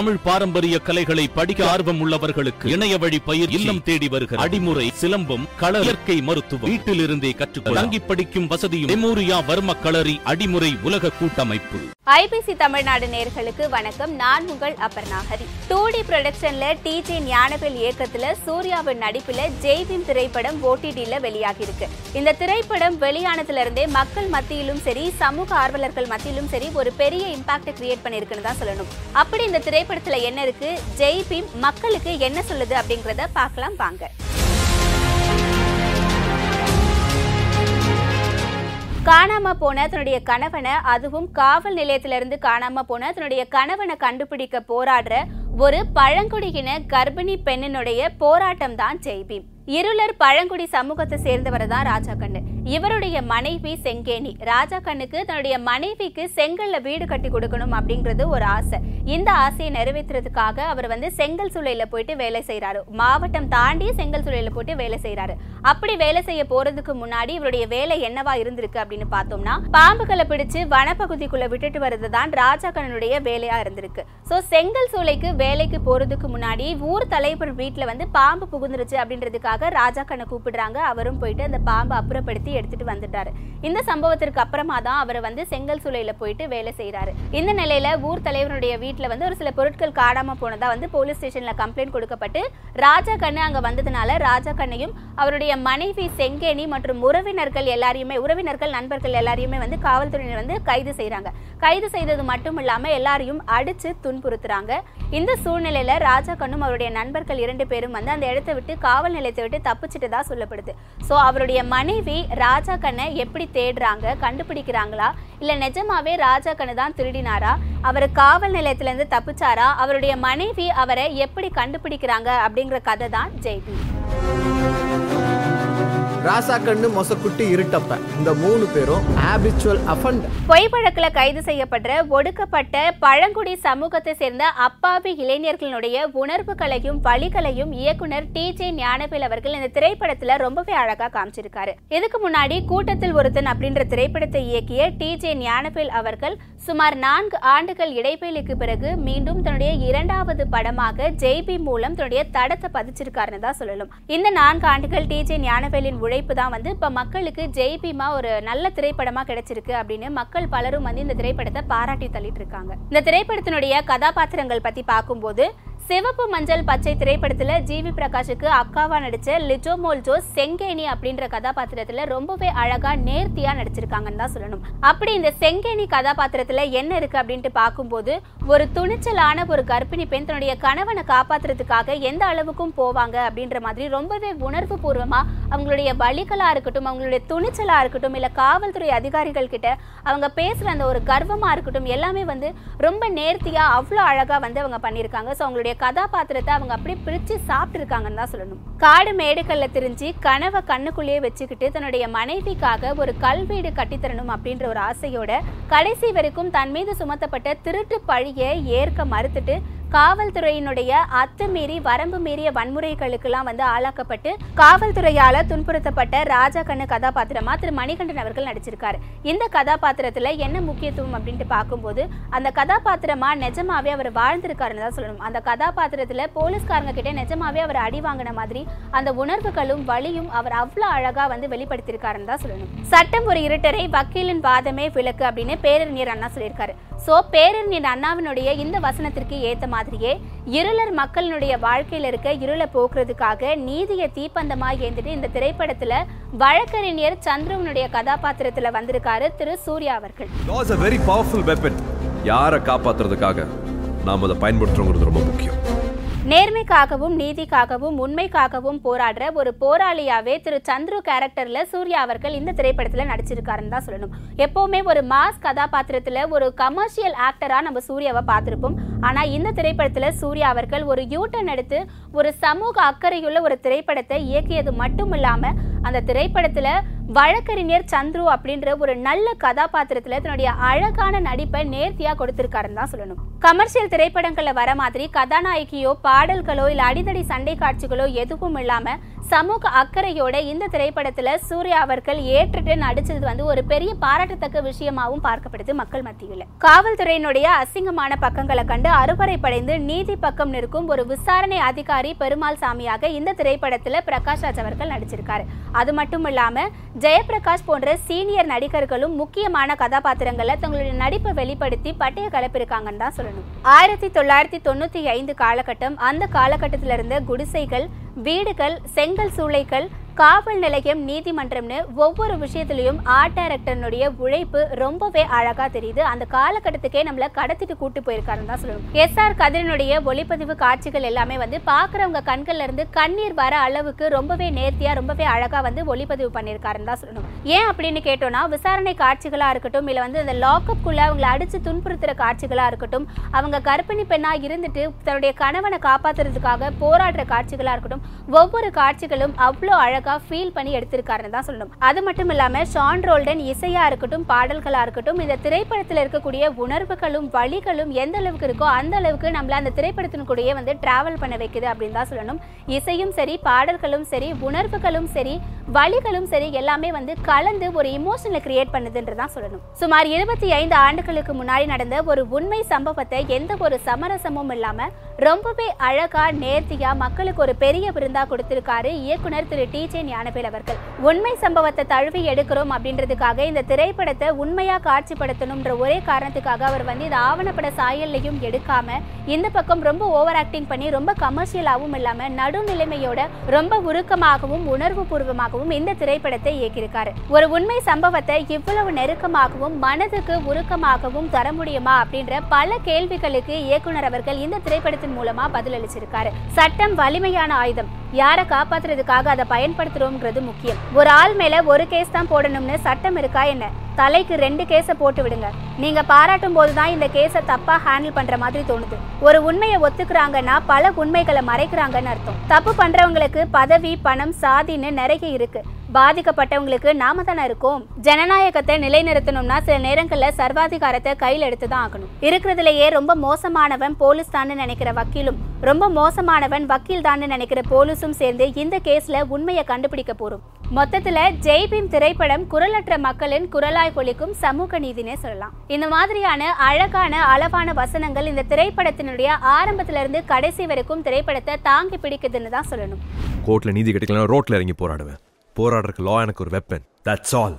தமிழ் பாரம்பரிய கலைகளை படிக்க ஆர்வம் உள்ளவர்களுக்கு இணைய வழி பயிர் இல்லம் தேடி வருகிற அடிமுறை சிலம்பம் கள இயற்கை மருத்துவம் வீட்டிலிருந்தே கற்றுக்கொள்ள தங்கி படிக்கும் வசதியும் மெமோரியா வர்ம களரி அடிமுறை உலக கூட்டமைப்பு. ஐபிசி தமிழ்நாடு நேர்களுக்கு வணக்கம். நான் உங்கள் அபர்ணாஹரி டூ டி ப்ரொடக்ஷன்ல டிஜே ஞானவேல் இயக்கத்துல சூர்யாவின் நடிப்புல ஜெய்பீம் திரைப்படம் ஓடிடில வெளியாகி இருக்கு இந்த திரைப்படம் வெளியானதுல இருந்தே மக்கள் மத்தியிலும் சரி சமூக ஆர்வலர்கள் மத்தியிலும் சரி ஒரு பெரிய இம்பாக்ட் கிரியேட் பண்ணிருக்குன்னு தான் சொல்லணும். அப்படி இந்த திரைப்படத்துல என்ன இருக்கு? ஜெய்பீம் மக்களுக்கு என்ன சொல்லுது அப்படிங்கறத பார்க்கலாம் வாங்க. காணாம போன தன்னுடைய கணவனை அதுவும் காவல் நிலையத்திலிருந்து காணாம போன தன்னுடைய கணவனை கண்டுபிடிக்க போராடுற ஒரு பழங்குடியின கர்ப்பிணி பெண்ணினுடைய போராட்டம் தான் ஜெய்பீம். இருளர் பழங்குடி சமூகத்தை சேர்ந்தவர் தான் ராஜா கண்ணு. இவருடைய மனைவி செங்கேணி. ராஜா கண்ணுக்கு தன்னுடைய மனைவிக்கு செங்கல்ல வீடு கட்டி கொடுக்கணும் அப்படிங்கிறது ஒரு ஆசை. இந்த ஆசையை நிறைவேற்றுறதுக்காக அவர் வந்து செங்கல் சூளையில போயிட்டு வேலை செய்யறாரு மாவட்டம் தாண்டி செங்கல் சூளையில போயிட்டு வேலை செய்யறாரு அப்படி வேலை செய்ய போறதுக்கு முன்னாடி இவருடைய வேலை என்னவா இருந்திருக்கு அப்படின்னு பார்த்தோம்னா பாம்புகளை பிடிச்சு வனப்பகுதிக்குள்ள விட்டுட்டு வர்றது தான் ராஜா கண்ணனுடைய வேலையா இருந்திருக்கு. ஸோ செங்கல் சூளைக்கு வேலைக்கு போறதுக்கு முன்னாடி ஊர் தலைவர் வீட்டில் வந்து பாம்பு புகுந்துருச்சு அப்படின்றதுக்காக ராஜா கண்ணை கூப்பிடுறாங்க. அவரும் போயிட்டு அந்த பாம்பை அப்புறப்படுத்தி எடுத்துட்டு வந்துட்டாரு. இந்த சம்பவத்திற்கு அப்புறமா தான் அவர் வந்து செங்கல் சூளையில போயிட்டு வேலை செய்யறாரு இந்த நிலையில ஊர் தலைவருடைய வீட்டுல வந்து ஒரு சில பொருட்கள் காணாம போனதா வந்து போலீஸ் ஸ்டேஷன்ல கம்ப்ளைண்ட் கொடுக்கப்பட்டு ராஜா கண்ணு அங்க வந்ததுனால ராஜா கண்ணையும் அவருடைய மனைவி செங்கேணி மற்றும் உறவினர்கள் எல்லாரையுமே உறவினர்கள் நண்பர்கள் எல்லாரையுமே வந்து காவல்துறையினர் வந்து கைது செய்யறாங்க கைது செய்தது மட்டும் இல்லாம எல்லாரையும் அடிச்சு துன்புறுத்துறாங்க. இந்த சூழ்நிலையில ராஜா கண்ணும் அவருடைய நண்பர்கள் இரண்டு பேரும் வந்து அந்த இடத்தை விட்டு காவல் நிலையத்தை விட்டு தப்பிச்சிட்டதா சொல்லப்படுது. சோ அவருடைய மனைவி ராஜா கண்ணை எப்படி தேடுறாங்க கண்டுபிடிக்கிறாங்களா? இல்ல நிஜமாவே ராஜா கண்ணு தான் திருடினாரா? அவர் காவல் நிலையத்துல இருந்து தப்பிச்சாரா? அவருடைய மனைவி அவரை எப்படி கண்டுபிடிக்கிறாங்க அப்படிங்கிற கதை தான் ஜெய்பி ராசா கண்ணு மொசக்குட்டி இருட்டப்ப. இந்த மூணு பேரும் ஹேபிச்சுவல் அஃபண்ட் பொய் வழக்கில் கைது செய்யப்பட்ட ஒடுக்கப்பட்ட பழங்குடி சமூகத்தை சேர்ந்த அப்பாவி இளைஞர்களுடைய உணர்வுகளையும் வழிகளையும் இயக்குனர் டி ஜே ஞானவேல் அவர்கள் இந்த திரைப்படத்துல ரொம்பவே அழகா காமிச்சிருக்காரு. இதுக்கு முன்னாடி கூட்டத்தில் ஒருத்தன் அப்படின்ற திரைப்படத்தை இயக்கிய டி ஜே ஞானவேல் அவர்கள் சுமார் நான்கு ஆண்டுகள் இடைவேளைக்கு பிறகு மீண்டும் தன்னுடைய இரண்டாவது படமாக ஜெய்பி மூலம் தன்னுடைய தடத்தை பதிச்சிருக்காருன்னு தான் சொல்லணும். இந்த நான்கு ஆண்டுகள் டிஜே ஞானவேலின் உழைப்பு தான் வந்து இப்ப மக்களுக்கு ஜெய்பிமா ஒரு நல்ல திரைப்படமா கிடைச்சிருக்கு அப்படின்னு மக்கள் பலரும் வந்து இந்த திரைப்படத்தை பாராட்டி தள்ளிட்டு இருக்காங்க. இந்த திரைப்படத்தினுடைய கதாபாத்திரங்கள் பத்தி பார்க்கும்போது சிவப்பு மஞ்சள் பச்சை திரைப்படத்துல ஜிவி பிரகாஷுக்கு அக்காவா நடிச்ச லிஜோ மோல்ஜோ செங்கேணி அப்படின்ற கதாபாத்திரத்துல ரொம்பவே அழகா நேர்த்தியா நடிச்சிருக்காங்கன்னு தான் சொல்லணும். அப்படி இந்த செங்கேணி கதாபாத்திரத்துல என்ன இருக்கு அப்படின்ட்டு பார்க்கும்போது ஒரு துணிச்சலான ஒரு கர்ப்பிணி பெண் தன்னுடைய கணவனை காப்பாத்துறதுக்காக எந்த அளவுக்கும் போவாங்க அப்படின்ற மாதிரி ரொம்பவே உணர்வு பூர்வமா அவங்களுடைய வழிகளா இருக்கட்டும் அவங்களுடைய துணிச்சலா இருக்கட்டும் இல்ல காவல்துறை அதிகாரிகள் கிட்ட அவங்க பேசுற அந்த ஒரு கர்வமா இருக்கட்டும் எல்லாமே வந்து ரொம்ப நேர்த்தியா அவ்வளோ அழகா வந்து அவங்க பண்ணியிருக்காங்க. ஸோ அவங்களுடைய கதாபாத்திரத்தை அவங்க அப்படியே பிரிச்சு சாப்பிட்டுருக்காங்கன்னு தான் சொல்லணும். காடு மேடுக்கல்ல திரிஞ்சு கனவை கண்ணுக்குள்ளேயே வச்சுக்கிட்டு தன்னுடைய மனைவிக்காக ஒரு கல்வீடு கட்டித்தரணும் அப்படின்ற ஒரு ஆசையோட கடைசி வரைக்கும் தன் மீது சுமத்தப்பட்ட திருட்டு பழியை ஏற்க மறுத்துட்டு காவல்துறையினுடைய அத்துமீறி வரம்பு மீறிய வன்முறைகளுக்கெல்லாம் வந்து ஆளாக்கப்பட்டு காவல்துறையால துன்புறுத்தப்பட்ட ராஜா கண்ணு கதாபாத்திரமா திரு மணிகண்டன் அவர்கள் நடிச்சிருக்காரு. இந்த கதாபாத்திரத்துல என்ன முக்கியத்துவம் அப்படின்ட்டு பார்க்கும்போது அந்த கதாபாத்திரமா நிஜமாவே அவர் வாழ்ந்திருக்காருன்னு தான் சொல்லணும். அந்த கதாபாத்திரத்துல போலீஸ்காரங்க கிட்ட நிஜமாவே அவர் அடி வாங்கின மாதிரி அந்த உணர்வுகளும் வலியும் அவர் அவ்வளவு அழகா வந்து வெளிப்படுத்தியிருக்காருன்னு தான் சொல்லணும். சட்டம் ஒரு இருட்டரை வக்கீலின் வாதமே விளக்கு அப்படின்னு பேரறிஞர் அண்ணா சொல்லியிருக்காரு. சோ பேரறிஞர் அண்ணாவினுடைய இந்த வசனத்திற்கு ஏத்த மாதிரியே இருளர் மக்களினுடைய வாழ்க்கையில இருக்க இருளை போக்குறதுக்காக நீதியை தீப்பந்தமா ஏந்திட்டு இந்த திரைப்படத்துல வழக்கறிஞர் சந்திரவனுடைய கதாபாத்திரத்துல வந்திருக்காரு திரு. சூர்யா அவர்கள். Was a very very powerful யாரை காப்பாத்துறதுக்காக நாம் அதை பயன்படுத்துறோங்கிறது ரொம்ப முக்கியம். நேர்மைக்காகவும் நீதிக்காகவும் உண்மைக்காகவும் போராடுற ஒரு போராளியாவே திரு சந்துரு கேரக்டர்ல சூர்யா அவர்கள் இந்த திரைப்படத்துல நடிச்சிருக்காருன்னு தான் சொல்லணும். எப்பவுமே ஒரு மாஸ் கதாபாத்திரத்துல ஒரு கமர்ஷியல் ஆக்டரா நம்ம சூர்யாவை பார்த்திருப்போம். ஆனா இந்த திரைப்படத்துல சூர்யா அவர்கள் ஒரு யூட்டன் எடுத்து ஒரு சமூக அக்கறையுள்ள ஒரு திரைப்படத்தை இயக்கியது மட்டும் இல்லாம அந்த திரைப்படத்துல வழக்கறிஞர் சந்துரு அப்படின்ற ஒரு நல்ல கதாபாத்திரத்துல தன்னுடைய அழகான நடிப்பை நேர்த்தியா கொடுத்துருக்காருன்னு தான் சொல்லணும். கமர்ஷியல் திரைப்படங்கள்ல வர மாதிரி கதாநாயகியோ பாடல்களோ இல்ல அடிதடி சண்டை காட்சிகளோ எதுவும் இல்லாம சமூக அக்கறையோட இந்த திரைப்படத்துல சூர்யா அவர்கள் ஏற்றுட்டு நடிச்சது வந்து ஒரு பெரிய பாராட்டத்தக்க விஷயமாவும் பார்க்கப்படுது மக்கள் மத்தியில். காவல்துறையினுடைய அசிங்கமான பக்கங்களை கண்டு அறுவரை படைந்து நீதி பக்கம் நிற்கும் ஒரு விசாரணை அதிகாரி பெருமாள் சாமியாக இந்த திரைப்படத்துல பிரகாஷ் ராஜ் அவர்கள் நடிச்சிருக்காரு. அது மட்டும் இல்லாம ஜெயபிரகாஷ் போன்ற சீனியர் நடிகர்களும் முக்கியமான கதாபாத்திரங்களை தங்களுடைய நடிப்பை வெளிப்படுத்தி பட்டைய கலப்பிருக்காங்கன்னு தான் சொல்லணும். ஆயிரத்தி தொள்ளாயிரத்தி தொண்ணூத்தி ஐந்து காலகட்டம் அந்த காலகட்டத்தில இருந்த குடிசைகள் வீடுகள் செங்கல் சூளைகள் காவல் நிலையம் நீதிமன்றம்னு ஒவ்வொரு விஷயத்திலையும் ஆர்ட் டைரக்டர்னுடைய உழைப்பு ரொம்பவே அழகா தெரியுது. அந்த காலகட்டத்துக்கே நம்மள கடத்திட்டு கூட்டு போயிருக்காருன்னு தான் சொல்லணும். எஸ் ஆர் கதிரனுடைய ஒளிப்பதிவு காட்சிகள் எல்லாமே வந்து பாக்குறவங்க கண்கள்ல இருந்து கண்ணீர் வர அளவுக்கு ரொம்பவே நேர்த்தியா ரொம்பவே அழகா வந்து ஒளிப்பதிவு பண்ணியிருக்காருன்னு தான் சொல்லணும். ஏன் அப்படின்னு கேட்டோம்னா விசாரணை காட்சிகளா இருக்கட்டும் இல்ல வந்து அந்த லாக்அப்குள்ள அவங்களை அடிச்சு துன்புறுத்துற காட்சிகளா இருக்கட்டும் அவங்க கர்ப்பிணி பெண்ணா இருந்துட்டு தன்னுடைய கணவனை காப்பாத்துறதுக்காக போராடுற காட்சிகளா இருக்கட்டும் ஒவ்வொரு காட்சிகளும் அவ்வளோ அழகா ஃபீல் பண்ணி எடுத்திருக்காருன்னு தான் சொல்லணும். அது மட்டும் இல்லாம ஷான் ரோல்டன் இசையா இருக்கட்டும் பாடல்களா இருக்கட்டும் இந்த திரைப்படத்தில் இருக்கக்கூடிய உணர்வுகளும் வழிகளும் எந்த அளவுக்கு இருக்கோ அந்த அளவுக்கு நம்மள அந்த திரைப்படத்தின் கூடயே வந்து டிராவல் பண்ண வைக்குது அப்படின்னு தான் சொல்லணும். இசையும் சரி பாடல்களும் சரி உணர்வுகளும் சரி வழிகளும் சரி எல்லாமே வந்து கலந்து ஒரு இமோஷனலை கிரியேட் பண்ணுதுன்றதான் சொல்லணும். சுமார் இருபத்தி ஐந்து ஆண்டுகளுக்கு முன்னாடி நடந்த ஒரு உண்மை சம்பவத்தை எந்த ஒரு சமரசமும் இல்லாமல் ரொம்பவே அழகா நேர்த்தியா மக்களுக்கு ஒரு பெரிய விருந்தா கொடுத்திருக்காரு இயக்குனர் திரு. டி. ஜே. ஞானவேல் அவர்கள். உண்மை சம்பவத்தை தழுவி எடுக்கிறோம் அப்படின்றதுக்காக இந்த திரைப்படத்தை உண்மையா காட்சிப்படுத்தணும்ன்ற ஒரே காரணத்துக்காக அவர் வந்து இந்த ஆவணப்பட சாயல்லையும் எடுக்காம இந்த பக்கம் ரொம்ப ஓவர் ஆக்டிங் பண்ணி ரொம்ப கமர்ஷியலாகவும் இல்லாம நடுநிலைமையோட ரொம்ப உருக்கமாகவும் உணர்வு பூர்வமாகவும் இந்த திரைப்படத்தை இயக்கியிருக்காரு. ஒரு உண்மை சம்பவத்தை இவ்வளவு நெருக்கமாகவும் மனதுக்கு உருக்கமாகவும் தர முடியுமா அப்படின்ற பல கேள்விகளுக்கு இயக்குனர் அவர்கள் இந்த திரைப்படத்தின் மூலமா பதிலளிச்சிருக்காரு. சட்டம் வலிமையான ஆயுதம். யாரை காப்பாத்துறதுக்காக அதை பயன்படுத்துறோம்ங்கிறது முக்கியம். ஒரு ஆள் மேல ஒரு கேஸ் தான் போடணும்னு சட்டம் இருக்கா என்ன? தலைக்கு ரெண்டு கேஸை போட்டு விடுங்க. நீங்க பாராட்டும் போது தான் இந்த கேஸை தப்பா ஹேண்டில் பண்ற மாதிரி தோணுது. ஒரு உண்மையை ஒத்துக்கிறாங்கன்னா பல உண்மைகளை மறைக்கிறாங்கன்னு அர்த்தம். தப்பு பண்றவங்களுக்கு பதவி பணம் சாதின்னு நிறைய இருக்கு. பாதிக்கப்பட்டவங்களுக்கு நாம தானே இருக்கோம். ஜனநாயகத்தை நிலைநிறுத்தணும்னா சில நேரங்கள்ல சர்வாதிகாரத்தை கையில் எடுத்து தான் ஆகணும். இருக்கிறதுலயே ரொம்ப மோசமானவன் போலீஸ் தான் நினைக்கிற வக்கீலும் ரொம்ப மோசமானவன் வக்கீல் தான் நினைக்கிற போலீஸும் சேர்ந்து இந்த கேஸ்ல உண்மையை கண்டுபிடிக்க போறோம். மொத்தத்துல ஜெய்பீம் திரைப்படம் குரலற்ற மக்களின் குரலாய் ஒலிக்கும் சமூக நீதினே சொல்லலாம். இந்த மாதிரியான அழகான அளவான வசனங்கள் இந்த திரைப்படத்தினுடைய ஆரம்பத்துல இருந்து கடைசி வரைக்கும் திரைப்படத்தை தாங்கி பிடிக்குதுன்னு தான் சொல்லணும். கோர்ட்ல நீதி கிடைக்கலனா ரோட்ல இறங்கி போராடுவேன். போராடுறதுக்கு லா எனக்கு ஒரு வெப்பன் தட்ஸ் ஆல்